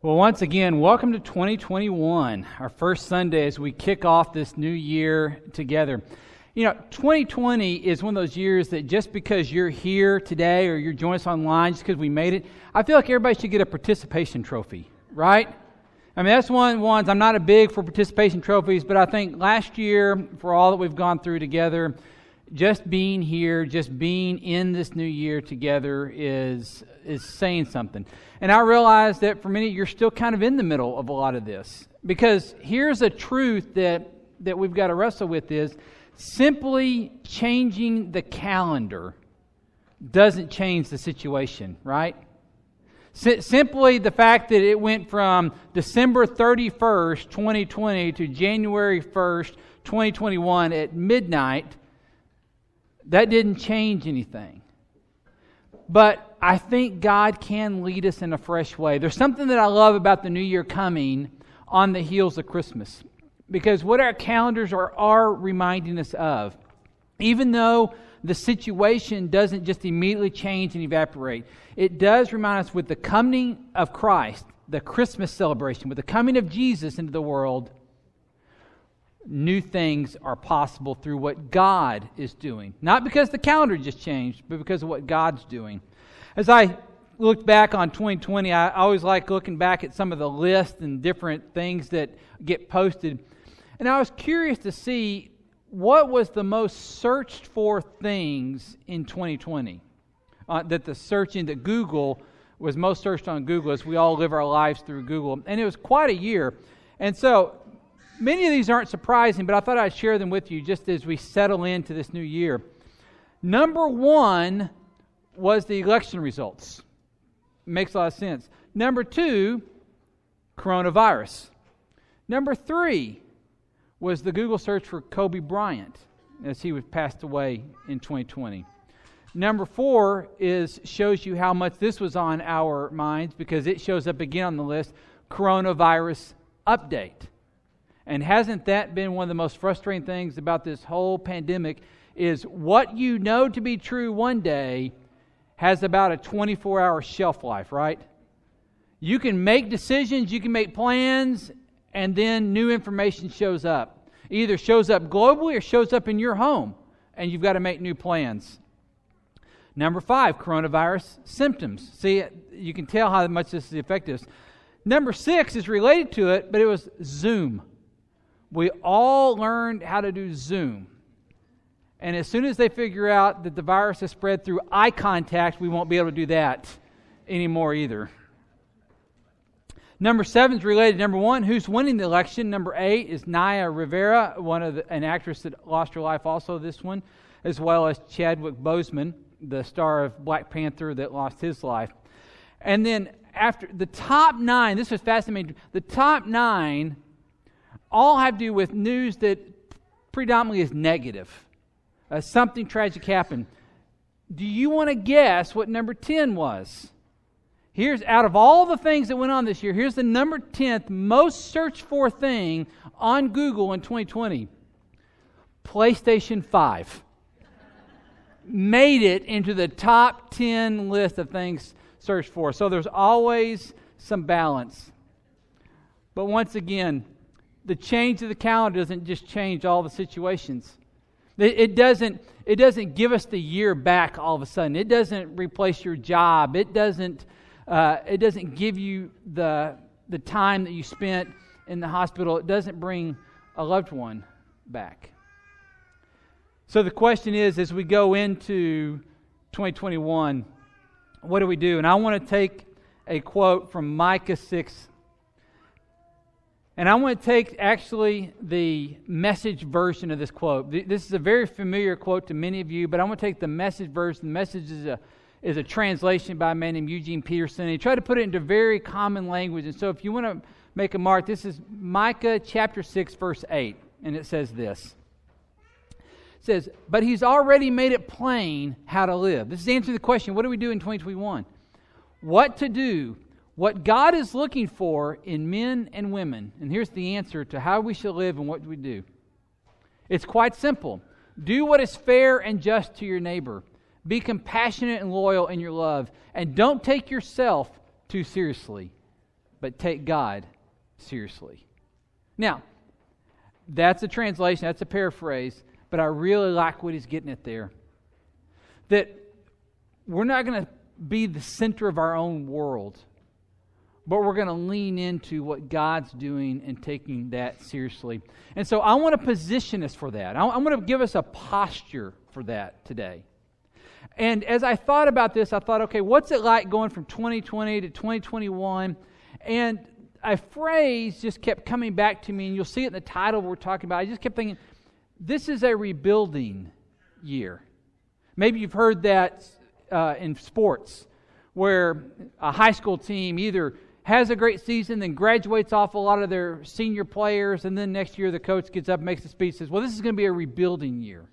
Well, once again, welcome to 2021, our first Sunday as we kick off this new year together. You know, 2020 is one of those years that just because you're here today or you're joining us online, just because we made it, I feel like everybody should get a participation trophy, right? I mean, that's one ones. I'm not a big for participation trophies, but I think last year, for all that we've gone through together, just being here, just being in this new year together is is saying something. And I realize that for many you're still kind of in the middle of a lot of this. Because here's a truth that that we've got to wrestle with is simply changing the calendar doesn't change the situation, right? Simply the fact that it went from December 31st, 2020 to January 1st, 2021 at midnight that didn't change anything. But I think God can lead us in a fresh way. There's something that I love about the new year coming on the heels of Christmas. Because what our calendars are, are reminding us of, even though the situation doesn't just immediately change and evaporate, it does remind us with the coming of Christ, the Christmas celebration, with the coming of Jesus into the world, new things are possible through what God is doing. Not because the calendar just changed, but because of what God's doing. As I looked back on 2020, I always like looking back at some of the lists and different things that get posted. And I was curious to see what was the most searched for things in 2020. Uh, that the search into Google was most searched on Google as we all live our lives through Google. And it was quite a year. And so Many of these aren't surprising, but I thought I'd share them with you just as we settle into this new year. Number one was the election results. Makes a lot of sense. Number two, coronavirus. Number three was the Google search for Kobe Bryant as he was passed away in 2020. Number four is shows you how much this was on our minds because it shows up again on the list coronavirus update. And hasn't that been one of the most frustrating things about this whole pandemic is what you know to be true one day has about a 24-hour shelf life, right? You can make decisions, you can make plans, and then new information shows up. Either shows up globally or shows up in your home, and you've got to make new plans. Number five, coronavirus symptoms. See, you can tell how much this is effective. Number six is related to it, but it was Zoom we all learned how to do Zoom. And as soon as they figure out that the virus has spread through eye contact, we won't be able to do that anymore either. Number seven is related number one, who's winning the election. Number eight is Naya Rivera, one of the, an actress that lost her life also this one, as well as Chadwick Boseman, the star of Black Panther that lost his life. And then after the top nine, this was fascinating. The top nine all have to do with news that predominantly is negative. Uh, something tragic happened. Do you want to guess what number 10 was? Here's out of all the things that went on this year, here's the number 10th most searched for thing on Google in 2020 PlayStation 5. Made it into the top 10 list of things searched for. So there's always some balance. But once again, the change of the calendar doesn't just change all the situations. It, doesn't, it doesn't give us the year back all of a sudden. It doesn't replace your job. It doesn't, uh, it doesn't give you the, the time that you spent in the hospital. It doesn't bring a loved one back. So the question is as we go into 2021, what do we do? And I want to take a quote from Micah 6 and I want to take actually the message version of this quote. This is a very familiar quote to many of you, but I want to take the message version. The message is a, is a translation by a man named Eugene Peterson. He tried to put it into very common language. And so if you want to make a mark, this is Micah chapter 6, verse 8. And it says this. It says, But he's already made it plain how to live. This is answering the question what do we do in 2021? What to do what God is looking for in men and women, and here's the answer to how we should live and what we do. It's quite simple. Do what is fair and just to your neighbor. Be compassionate and loyal in your love, and don't take yourself too seriously. but take God seriously. Now, that's a translation, that's a paraphrase, but I really like what he's getting at there. That we're not going to be the center of our own world, but we're going to lean into what God's doing and taking that seriously. And so I want to position us for that. I, I want to give us a posture for that today. And as I thought about this, I thought, okay, what's it like going from 2020 to 2021? And a phrase just kept coming back to me, and you'll see it in the title we're talking about. I just kept thinking, this is a rebuilding year. Maybe you've heard that uh, in sports, where a high school team either has a great season, then graduates off a lot of their senior players, and then next year the coach gets up, makes a speech, says, Well, this is going to be a rebuilding year.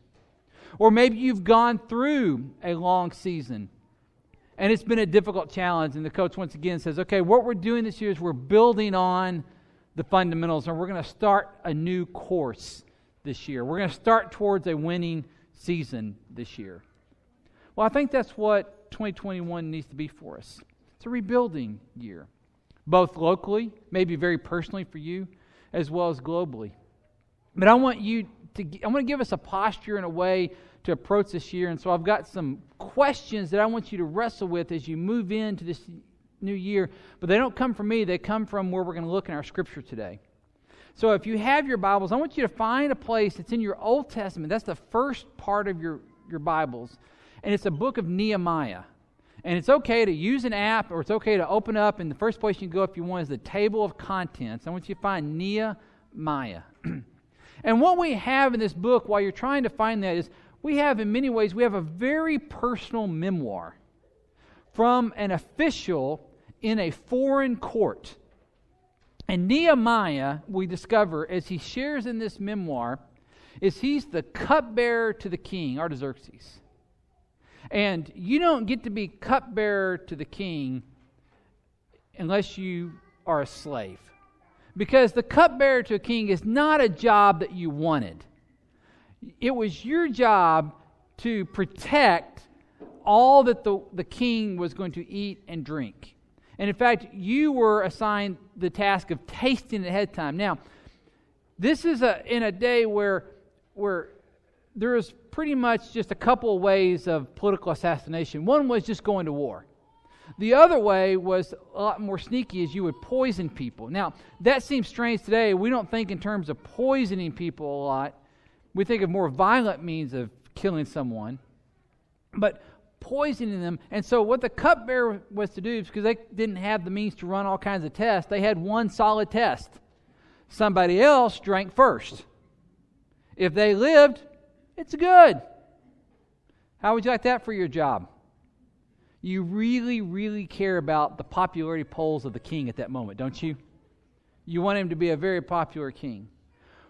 Or maybe you've gone through a long season and it's been a difficult challenge. And the coach once again says, okay, what we're doing this year is we're building on the fundamentals and we're going to start a new course this year. We're going to start towards a winning season this year. Well, I think that's what 2021 needs to be for us. It's a rebuilding year, both locally, maybe very personally for you, as well as globally. But I want you to, I want to give us a posture and a way to approach this year. And so I've got some questions that I want you to wrestle with as you move into this new year. But they don't come from me, they come from where we're going to look in our scripture today. So if you have your Bibles, I want you to find a place that's in your Old Testament. That's the first part of your, your Bibles. And it's a book of Nehemiah. And it's okay to use an app or it's okay to open up. And the first place you can go if you want is the table of contents. I want you to find Nehemiah. and what we have in this book while you're trying to find that is we have, in many ways, we have a very personal memoir from an official in a foreign court. And Nehemiah, we discover, as he shares in this memoir, is he's the cupbearer to the king, Artaxerxes. And you don't get to be cupbearer to the king unless you are a slave. Because the cupbearer to a king is not a job that you wanted it was your job to protect all that the, the king was going to eat and drink. And in fact, you were assigned the task of tasting ahead of time. Now, this is a, in a day where, where there is pretty much just a couple ways of political assassination. One was just going to war. The other way was a lot more sneaky, as you would poison people. Now, that seems strange today. We don't think in terms of poisoning people a lot we think of more violent means of killing someone, but poisoning them. And so, what the cupbearer was to do, because they didn't have the means to run all kinds of tests, they had one solid test. Somebody else drank first. If they lived, it's good. How would you like that for your job? You really, really care about the popularity polls of the king at that moment, don't you? You want him to be a very popular king.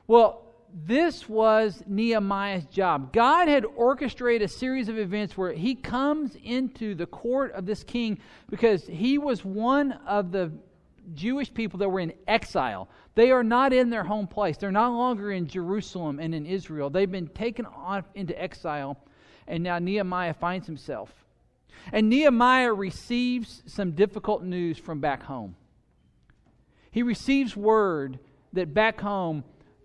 Well, this was Nehemiah's job. God had orchestrated a series of events where he comes into the court of this king because he was one of the Jewish people that were in exile. They are not in their home place. They're no longer in Jerusalem and in Israel. They've been taken off into exile, and now Nehemiah finds himself. And Nehemiah receives some difficult news from back home. He receives word that back home,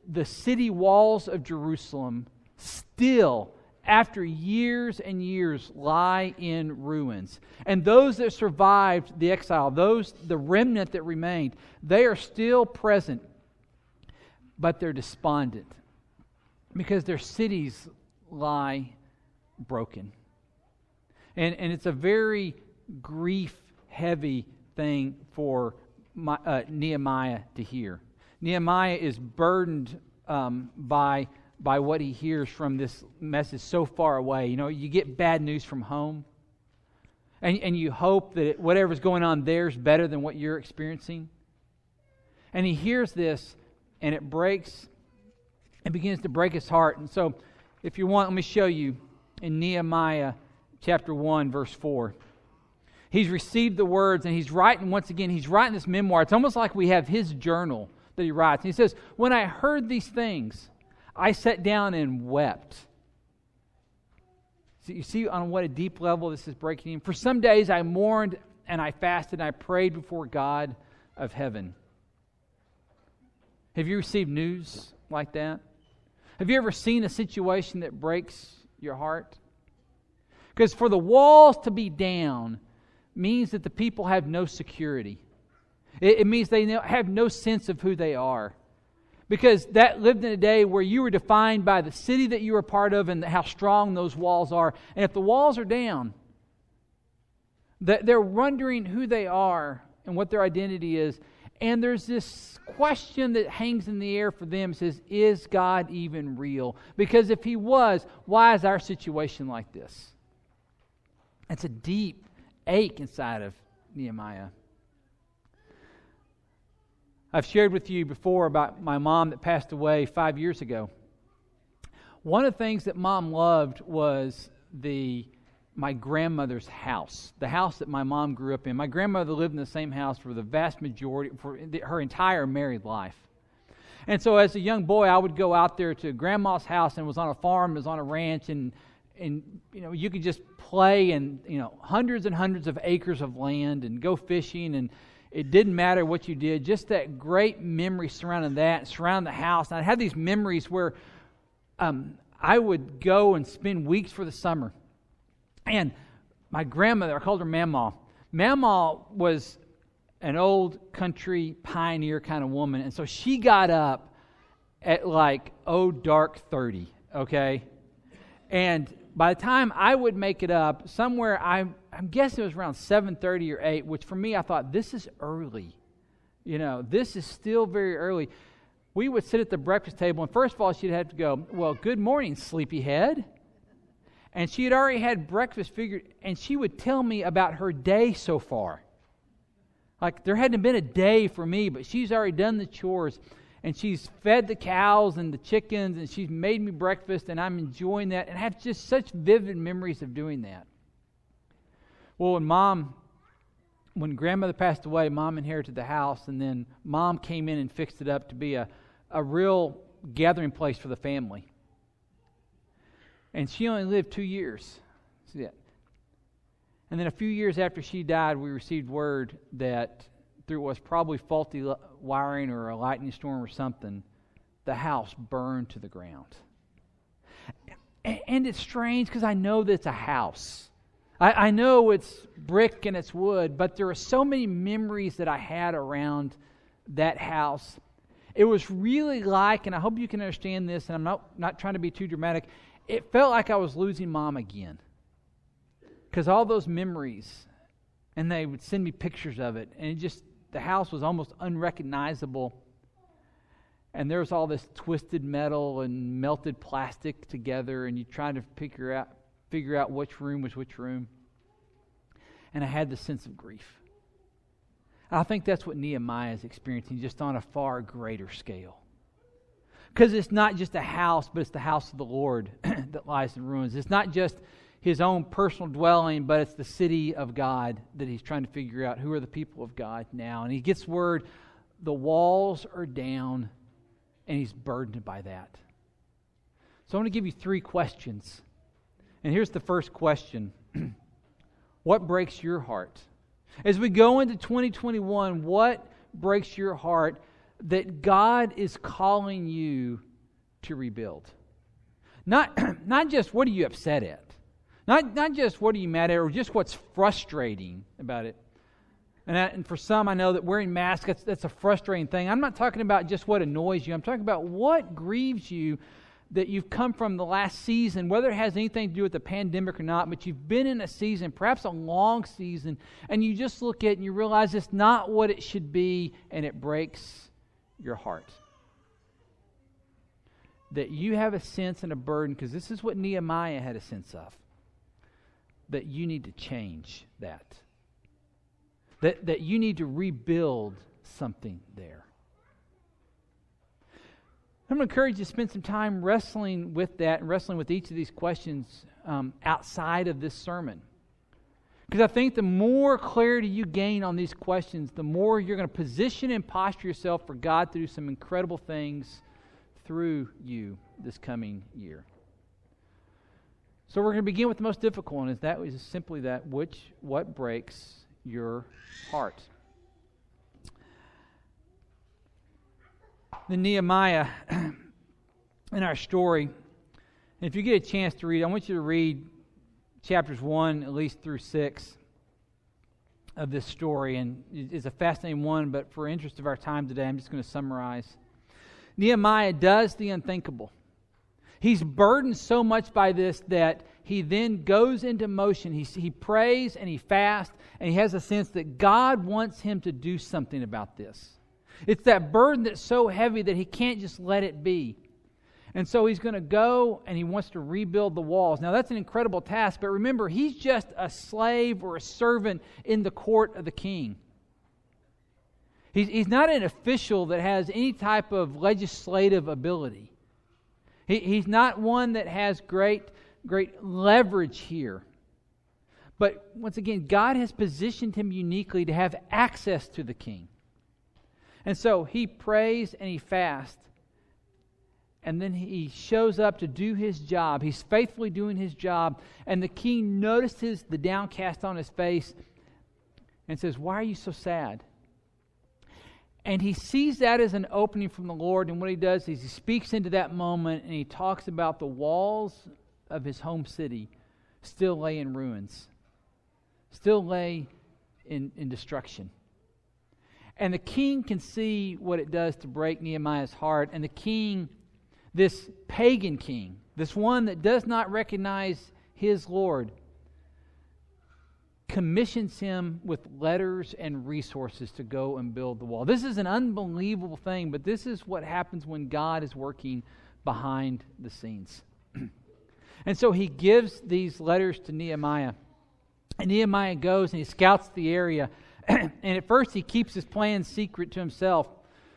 the city walls of Jerusalem still, after years and years, lie in ruins. And those that survived the exile, those, the remnant that remained, they are still present, but they're despondent because their cities lie broken. And, and it's a very grief heavy thing for my, uh, Nehemiah to hear. Nehemiah is burdened um, by, by what he hears from this message so far away. You know, you get bad news from home, and, and you hope that it, whatever's going on there is better than what you're experiencing. And he hears this, and it breaks, and begins to break his heart. And so, if you want, let me show you in Nehemiah chapter 1, verse 4 he's received the words and he's writing once again he's writing this memoir it's almost like we have his journal that he writes. he says, When I heard these things, I sat down and wept. So you see on what a deep level this is breaking in. For some days I mourned and I fasted and I prayed before God of heaven. Have you received news like that? Have you ever seen a situation that breaks your heart? Because for the walls to be down means that the people have no security. It, it means they have no sense of who they are. Because that lived in a day where you were defined by the city that you were part of and how strong those walls are. And if the walls are down, they're wondering who they are and what their identity is. And there's this question that hangs in the air for them says, Is God even real? Because if He was, why is our situation like this? It's a deep ache inside of Nehemiah. I've shared with you before about my mom that passed away five years ago. One of the things that mom loved was the my grandmother's house, the house that my mom grew up in. My grandmother lived in the same house for the vast majority, for her entire married life. And so as a young boy, I would go out there to grandma's house and was on a farm, was on a ranch, and, and you know, you could just play and, you know, hundreds and hundreds of acres of land and go fishing and it didn't matter what you did. Just that great memory surrounding that, surrounding the house. And I had these memories where um, I would go and spend weeks for the summer and my grandmother, I called her Mama. Mama was an old country pioneer kind of woman. And so she got up at like, oh, dark 30, okay? And by the time I would make it up, somewhere, I'm, I'm guessing it was around 7.30 or 8, which for me, I thought, this is early. You know, this is still very early. We would sit at the breakfast table, and first of all, she'd have to go, well, good morning, sleepyhead. And she had already had breakfast figured, and she would tell me about her day so far. Like there hadn't been a day for me, but she's already done the chores and she's fed the cows and the chickens and she's made me breakfast and I'm enjoying that and I have just such vivid memories of doing that. Well, when mom, when grandmother passed away, mom inherited the house and then mom came in and fixed it up to be a, a real gathering place for the family. And she only lived two years. That's it. And then a few years after she died, we received word that through what was probably faulty wiring or a lightning storm or something, the house burned to the ground. And it's strange because I know that it's a house. I, I, know it's brick and it's wood, but there are so many memories that I had around that house. It was really like, and I hope you can understand this, and I'm not, not trying to be too dramatic, it felt like I was losing mom again. Because all those memories, and they would send me pictures of it, and it just, the house was almost unrecognizable. And there was all this twisted metal and melted plastic together, and you trying to figure out, figure out which room was which room. And I had the sense of grief. I think that's what Nehemiah is experiencing, just on a far greater scale. Because it's not just a house, but it's the house of the Lord that lies in ruins. It's not just his own personal dwelling, but it's the city of God that he's trying to figure out who are the people of God now. And he gets word the walls are down, and he's burdened by that. So I'm going to give you three questions. And here's the first question What breaks your heart? As we go into 2021, what breaks your heart that God is calling you to rebuild. Not, not just what are you upset at, not, not just what are you mad at, or just what's frustrating about it. And, that, and for some, I know that wearing masks, that's, that's a frustrating thing. I'm not talking about just what annoys you, I'm talking about what grieves you that you've come from the last season, whether it has anything to do with the pandemic or not, but you've been in a season, perhaps a long season, and you just look at it and you realize it's not what it should be, and it breaks your heart. That you have a sense and a burden, because this is what Nehemiah had a sense of, that you need to change that. That, that you need to rebuild something there. I'm going to encourage you to spend some time wrestling with that and wrestling with each of these questions um, outside of this sermon. Because I think the more clarity you gain on these questions, the more you're going to position and posture yourself for God to do some incredible things through you this coming year. So we're going to begin with the most difficult one, is that is simply that which what breaks your heart. The Nehemiah in our story. And if you get a chance to read, I want you to read chapters 1 at least through 6 of this story. And it's a fascinating one, but for interest of our time today, I'm just going to summarize. Nehemiah does the unthinkable. He's burdened so much by this that he then goes into motion. He, he prays and he fasts, and he has a sense that God wants him to do something about this. It's that burden that's so heavy that he can't just let it be. And so he's going to go and he wants to rebuild the walls. Now, that's an incredible task, but remember, he's just a slave or a servant in the court of the king. He's, he's not an official that has any type of legislative ability. He, he's not one that has great, great leverage here. But once again, God has positioned him uniquely to have access to the king. And so he prays and he fasts. And then he shows up to do his job. He's faithfully doing his job. And the king notices the downcast on his face and says, Why are you so sad? And he sees that as an opening from the Lord. And what he does is he speaks into that moment and he talks about the walls of his home city still lay in ruins, still lay in, in destruction. And the king can see what it does to break Nehemiah's heart. And the king, this pagan king, this one that does not recognize his Lord, commissions him with letters and resources to go and build the wall. This is an unbelievable thing, but this is what happens when God is working behind the scenes. and so he gives these letters to Nehemiah. And Nehemiah goes and he scouts the area and at first, he keeps his plan secret to himself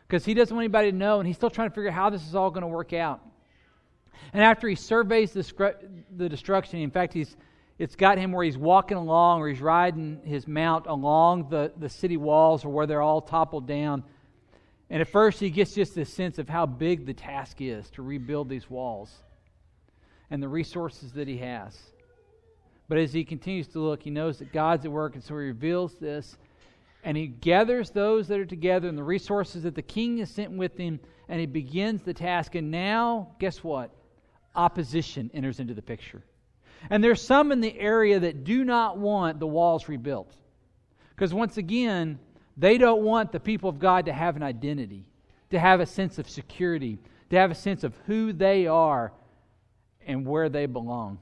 because he doesn't want anybody to know, and he's still trying to figure out how this is all going to work out. And after he surveys the, the destruction, in fact, he's, it's got him where he's walking along or he's riding his mount along the, the city walls or where they're all toppled down. And at first, he gets just this sense of how big the task is to rebuild these walls and the resources that he has. But as he continues to look, he knows that God's at work, and so he reveals this and he gathers those that are together and the resources that the king has sent with him, and he begins the task. And now, guess what? Opposition enters into the picture. And there's some in the area that do not want the walls rebuilt. Because once again, they don't want the people of God to have an identity, to have a sense of security, to have a sense of who they are and where they belong.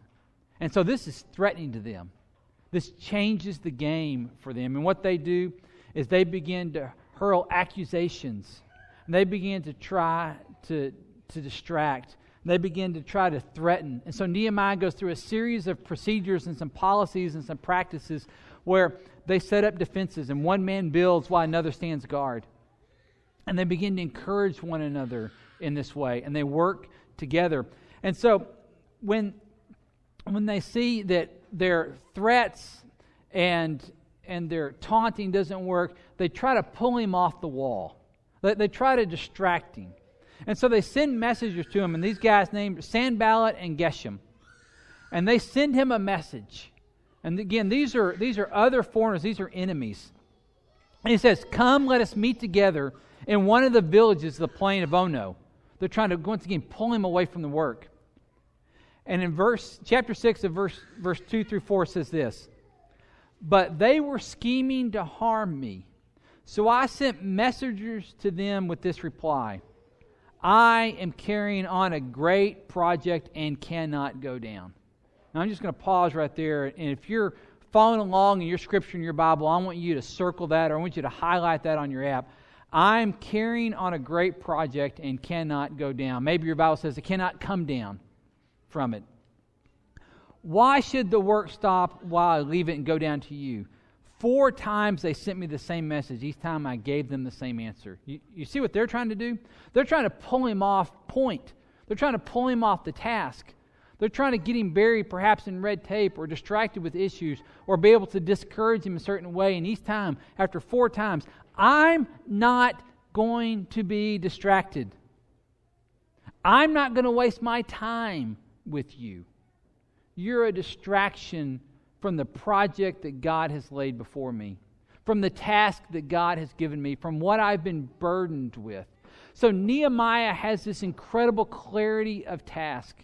And so this is threatening to them. This changes the game for them. And what they do is they begin to hurl accusations. And they begin to try to, to distract. They begin to try to threaten. And so Nehemiah goes through a series of procedures and some policies and some practices where they set up defenses and one man builds while another stands guard. And they begin to encourage one another in this way and they work together. And so when when they see that their threats and and their taunting doesn't work, they try to pull him off the wall. They, they try to distract him. And so they send messengers to him, and these guys named Sanballat and Geshem. And they send him a message. And again, these are, these are other foreigners, these are enemies. And he says, Come, let us meet together in one of the villages of the plain of Ono. They're trying to, once again, pull him away from the work. And in verse chapter 6 of verse, verse 2 through 4 says this but they were scheming to harm me. So I sent messengers to them with this reply I am carrying on a great project and cannot go down. Now I'm just going to pause right there. And if you're following along in your scripture in your Bible, I want you to circle that or I want you to highlight that on your app. I'm carrying on a great project and cannot go down. Maybe your Bible says it cannot come down from it. Why should the work stop while I leave it and go down to you? Four times they sent me the same message. Each time I gave them the same answer. You, you see what they're trying to do? They're trying to pull him off point. They're trying to pull him off the task. They're trying to get him buried perhaps in red tape or distracted with issues or be able to discourage him a certain way. And each time, after four times, I'm not going to be distracted. I'm not going to waste my time with you. You're a distraction from the project that God has laid before me, from the task that God has given me, from what I've been burdened with. So Nehemiah has this incredible clarity of task.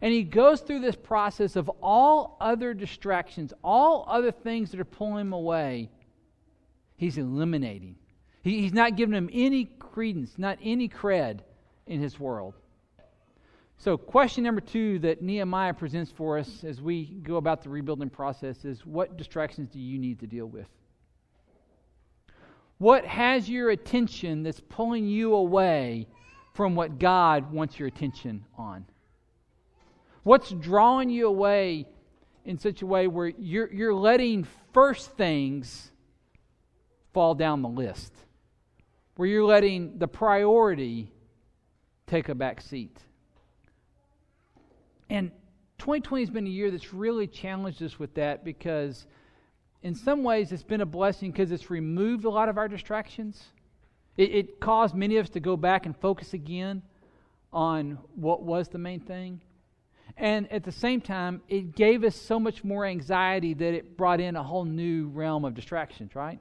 And he goes through this process of all other distractions, all other things that are pulling him away, he's eliminating. He, he's not giving them any credence, not any cred in his world. So, question number two that Nehemiah presents for us as we go about the rebuilding process is what distractions do you need to deal with? What has your attention that's pulling you away from what God wants your attention on? What's drawing you away in such a way where you're, you're letting first things fall down the list? Where you're letting the priority take a back seat? And 2020 has been a year that's really challenged us with that because, in some ways, it's been a blessing because it's removed a lot of our distractions. It, it, caused many of us to go back and focus again on what was the main thing. And at the same time, it gave us so much more anxiety that it brought in a whole new realm of distractions, right?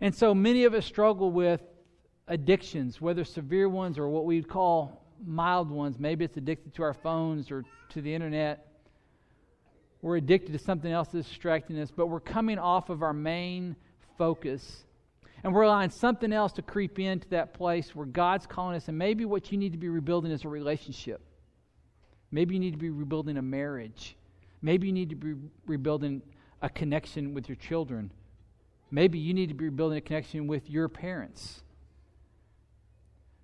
And so many of us struggle with addictions, whether severe ones or what we'd call mild ones. Maybe it's addicted to our phones or to the internet. We're addicted to something else that's distracting us, but we're coming off of our main focus. And we're allowing something else to creep into that place where God's calling us. And maybe what you need to be rebuilding is a relationship. Maybe you need to be rebuilding a marriage. Maybe you need to be rebuilding a connection with your children. Maybe you need to be rebuilding a connection with your parents.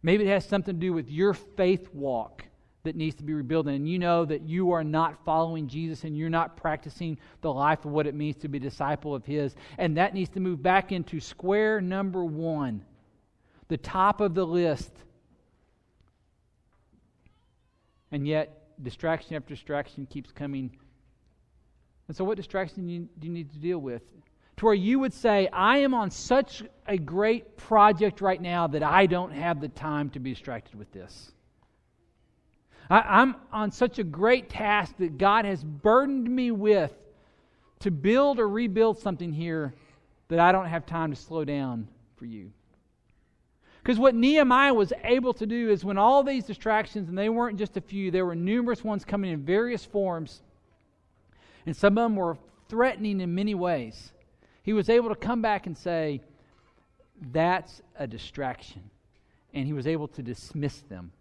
Maybe it has something to do with your faith walk that needs to be rebuilt. And you know that you are not following Jesus and you're not practicing the life of what it means to be a disciple of His. And that needs to move back into square number one, the top of the list. And yet, distraction after distraction keeps coming. And so, what distraction do you, do you need to deal with? To where you would say, I am on such a great project right now that I don't have the time to be distracted with this. I, am on such a great task that God has burdened me with to build or rebuild something here that I don't have time to slow down for you. Because what Nehemiah was able to do is when all these distractions, and they weren't just a few, there were numerous ones coming in various forms, and some of them were threatening in many ways he was able to come back and say, That's a distraction. And he was able to dismiss them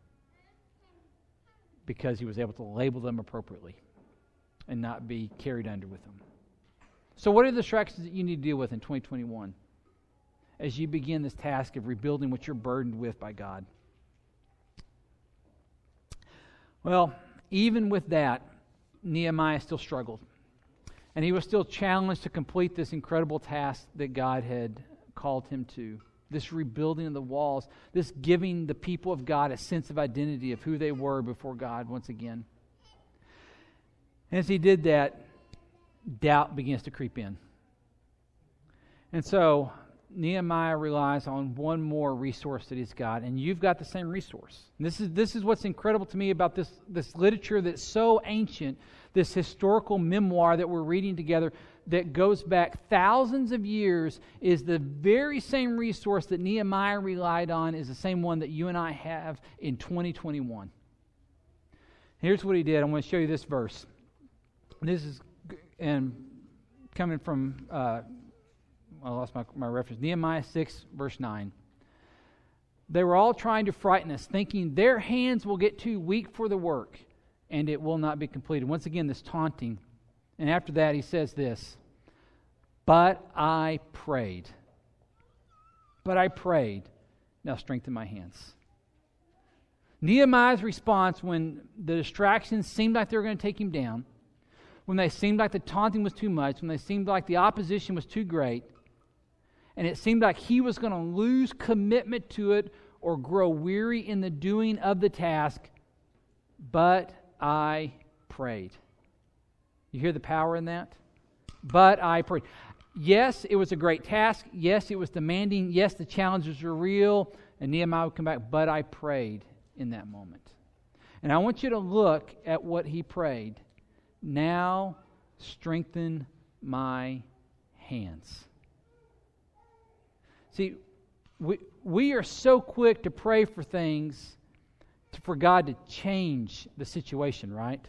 because he was able to label them appropriately and not be carried under with them. So, what are the distractions that you need to deal with in 2021 as you begin this task of rebuilding what you're burdened with by God? Well, even with that, Nehemiah still struggled. And he was still challenged to complete this incredible task that God had called him to this rebuilding of the walls, this giving the people of God a sense of identity of who they were before God once again. And as he did that, doubt begins to creep in. And so Nehemiah relies on one more resource that he's got, and you've got the same resource. And this is, this is what's incredible to me about this, this literature that's so ancient this historical memoir that we're reading together that goes back thousands of years is the very same resource that Nehemiah relied on, is the same one that you and I have in 2021. Here's what he did. I want to show you this verse. This is and coming from, uh, I lost my, my reference, Nehemiah 6, verse 9. They were all trying to frighten us, thinking their hands will get too weak for the work and it will not be completed. Once again, this taunting. And after that, he says this But I prayed. But I prayed. Now strengthen my hands. Nehemiah's response when the distractions seemed like they were going to take him down, when they seemed like the taunting was too much, when they seemed like the opposition was too great, and it seemed like he was going to lose commitment to it or grow weary in the doing of the task, but I prayed. You hear the power in that? But I prayed. Yes, it was a great task. Yes, it was demanding. Yes, the challenges were real. And Nehemiah would come back, but I prayed in that moment. And I want you to look at what he prayed. Now strengthen my hands. See, we, we are so quick to pray for things to, for God to change the situation, right?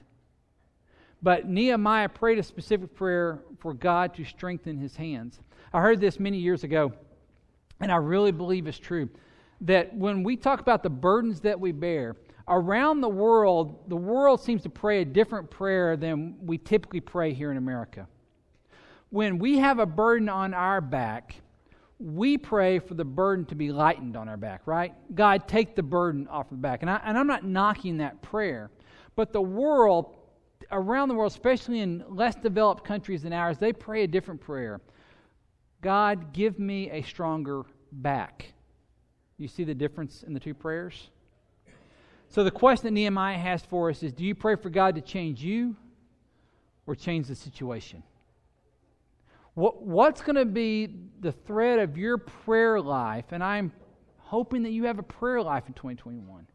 But Nehemiah prayed a specific prayer for God to strengthen his hands. I heard this many years ago, and I really believe it's true that when we talk about the burdens that we bear, around the world, the world seems to pray a different prayer than we typically pray here in America. When we have a burden on our back, we pray for the burden to be lightened on our back, right? God, take the burden off the back. And, I, and I'm not knocking that prayer, but the world, around the world, especially in less developed countries than ours, they pray a different prayer God, give me a stronger back. You see the difference in the two prayers? So the question that Nehemiah has for us is do you pray for God to change you or change the situation? What, what's going to be the thread of your prayer life? And I'm hoping that you have a prayer life in 2021.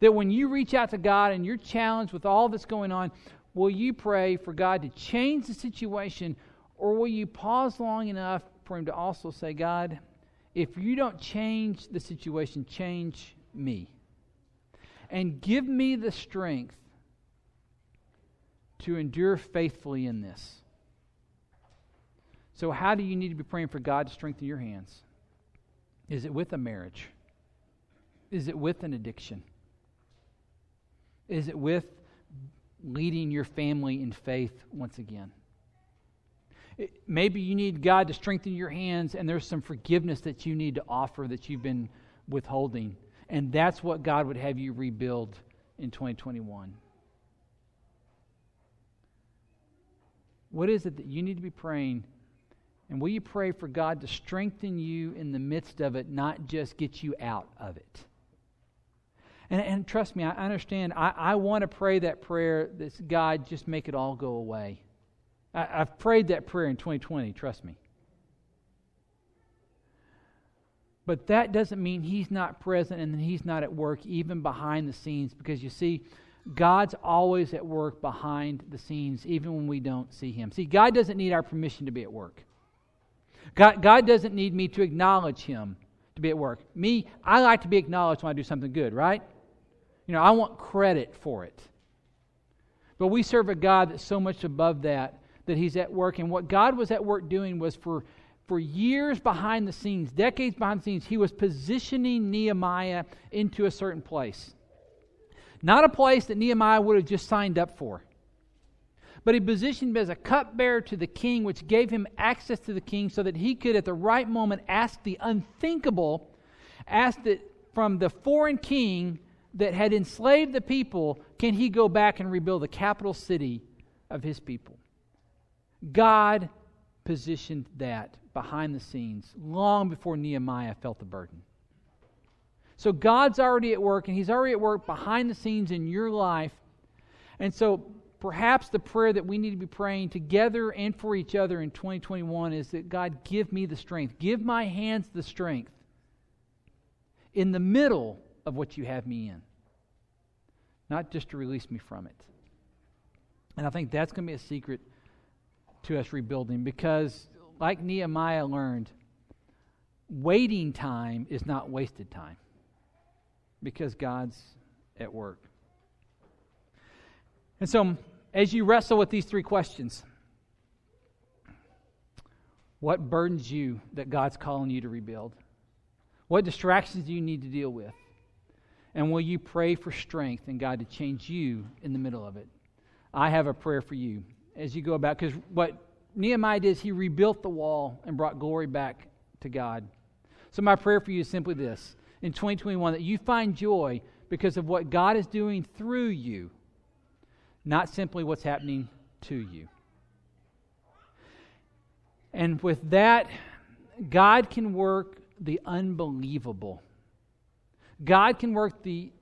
That when you reach out to God and you're challenged with all that's going on, will you pray for God to change the situation or will you pause long enough for Him to also say, God, if you don't change the situation, change me. And give me the strength to endure faithfully in this. So, how do you need to be praying for God to strengthen your hands? Is it with a marriage? Is it with an addiction? Is it with leading your family in faith once again? maybe you need God to strengthen your hands, and there's some forgiveness that you need to offer that you've been withholding. And that's what God would have you rebuild in 2021. What is it that you need to be praying? And will you pray for God to strengthen you in the midst of it, not just get you out of it? And, and trust me, I understand. I, I want to pray that prayer that God, just make it all go away. I, have prayed that prayer in 2020, trust me. But that doesn't mean He's not present and He's not at work, even behind the scenes, because you see, God's always at work behind the scenes, even when we don't see Him. See, God doesn't need our permission to be at work. God, God doesn't need me to acknowledge Him to be at work. Me, I like to be acknowledged when I do something good, right? You know, I want credit for it. But we serve a God that's so much above that that he's at work. And what God was at work doing was for, for years behind the scenes, decades behind the scenes, he was positioning Nehemiah into a certain place. Not a place that Nehemiah would have just signed up for. But he positioned him as a cupbearer to the king, which gave him access to the king so that he could, at the right moment, ask the unthinkable, ask that from the foreign king that had enslaved the people, can he go back and rebuild the capital city of his people? God positioned that behind the scenes long before Nehemiah felt the burden. So God's already at work, and He's already at work behind the scenes in your life. And so perhaps the prayer that we need to be praying together and for each other in 2021 is that God, give me the strength. Give my hands the strength in the middle of what you have me in, not just to release me from it. And I think that's going to be a secret to us rebuilding because, like Nehemiah learned, waiting time is not wasted time because God's at work. And so, as you wrestle with these three questions, what burdens you that God's calling you to rebuild? What distractions do you need to deal with? And will you pray for strength and God to change you in the middle of it? I have a prayer for you as you go about. Because what Nehemiah did is he rebuilt the wall and brought glory back to God. So, my prayer for you is simply this in 2021 that you find joy because of what God is doing through you, not simply what's happening to you. And with that, God can work the unbelievable. God can work the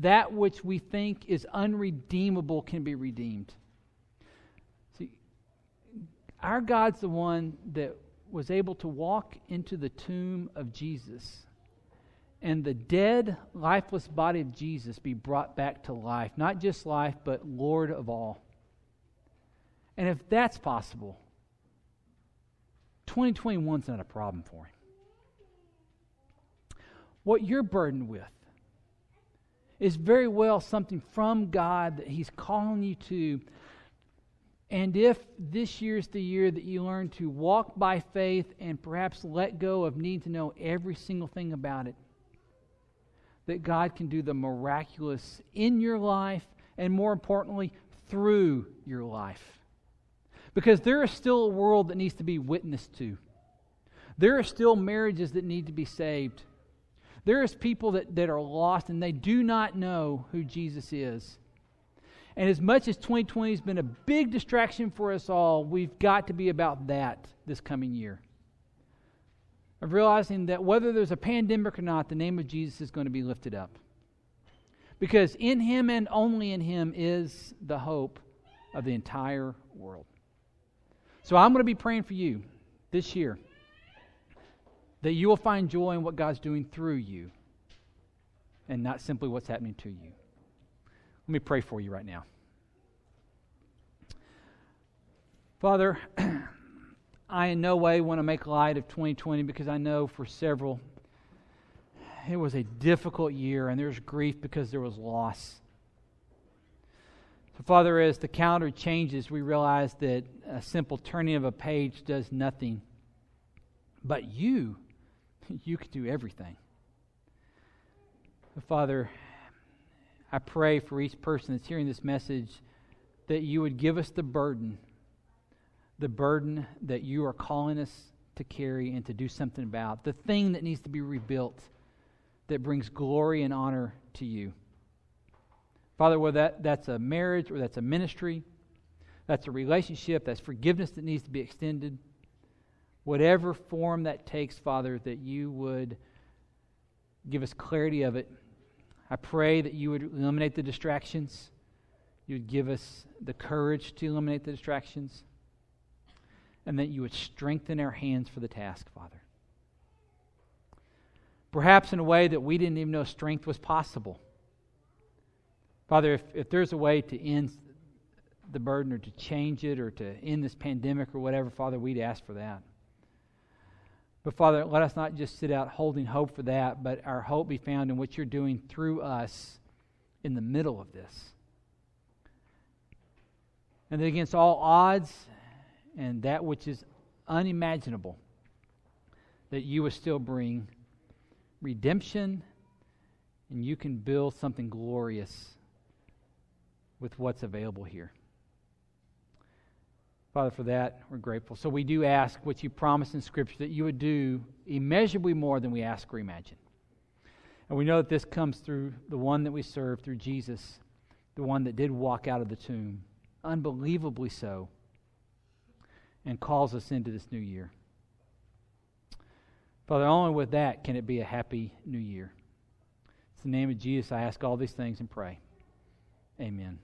that which we think is unredeemable can be redeemed. See, our God's the one that was able to walk into the tomb of Jesus and the dead, lifeless body of Jesus be brought back to life. Not just life, but Lord of all. And if that's possible, 2021 is not a problem for him. what you're burdened with is very well something from God that He's calling you to. And if this year's the year that you learn to walk by faith and perhaps let go of needing to know every single thing about it, that God can do the miraculous in your life and more importantly, through your life. Because there is still a world that needs to be witnessed to. There are still marriages that need to be saved. There is people that, that are lost and they do not know who Jesus is. And as much as 2020 has been a big distraction for us all, we've got to be about that this coming year. Of realizing that whether there's a pandemic or not, the name of Jesus is going to be lifted up. Because in Him and only in Him is the hope of the entire world. So I'm going to be praying for you this year that you will find joy in what God's doing through you and not simply what's happening to you. Let me pray for you right now. Father, I in no way want to make light of 2020 because I know for several it was a difficult year and there's grief because there was loss. So, Father, as the calendar changes, we realize that a simple turning of a page does nothing. But you you can do everything. Father, I pray for each person that's hearing this message that you would give us the burden, the burden that you are calling us to carry and to do something about, the thing that needs to be rebuilt that brings glory and honor to you. Father, whether that, that's a marriage or that's a ministry, that's a relationship, that's forgiveness that needs to be extended whatever form that takes, Father, that you would give us clarity of it. I pray that you would eliminate the distractions. You would give us the courage to eliminate the distractions. And that you would strengthen our hands for the task, Father. Perhaps in a way that we didn't even know strength was possible. Father, if, if there's a way to end the burden or to change it or to end this pandemic or whatever, Father, we'd ask for that. But Father, let us not just sit out holding hope for that, but our hope be found in what you're doing through us in the middle of this. And that against all odds and that which is unimaginable, that you will still bring redemption and you can build something glorious with what's available here. Father, for that, we're grateful. So we do ask what you promised in Scripture that you would do immeasurably more than we ask or imagine. And we know that this comes through the one that we serve, through Jesus, the one that did walk out of the tomb, unbelievably so, and calls us into this new year. Father, only with that can it be a happy new year. It's the name of Jesus I ask all these things and pray. Amen.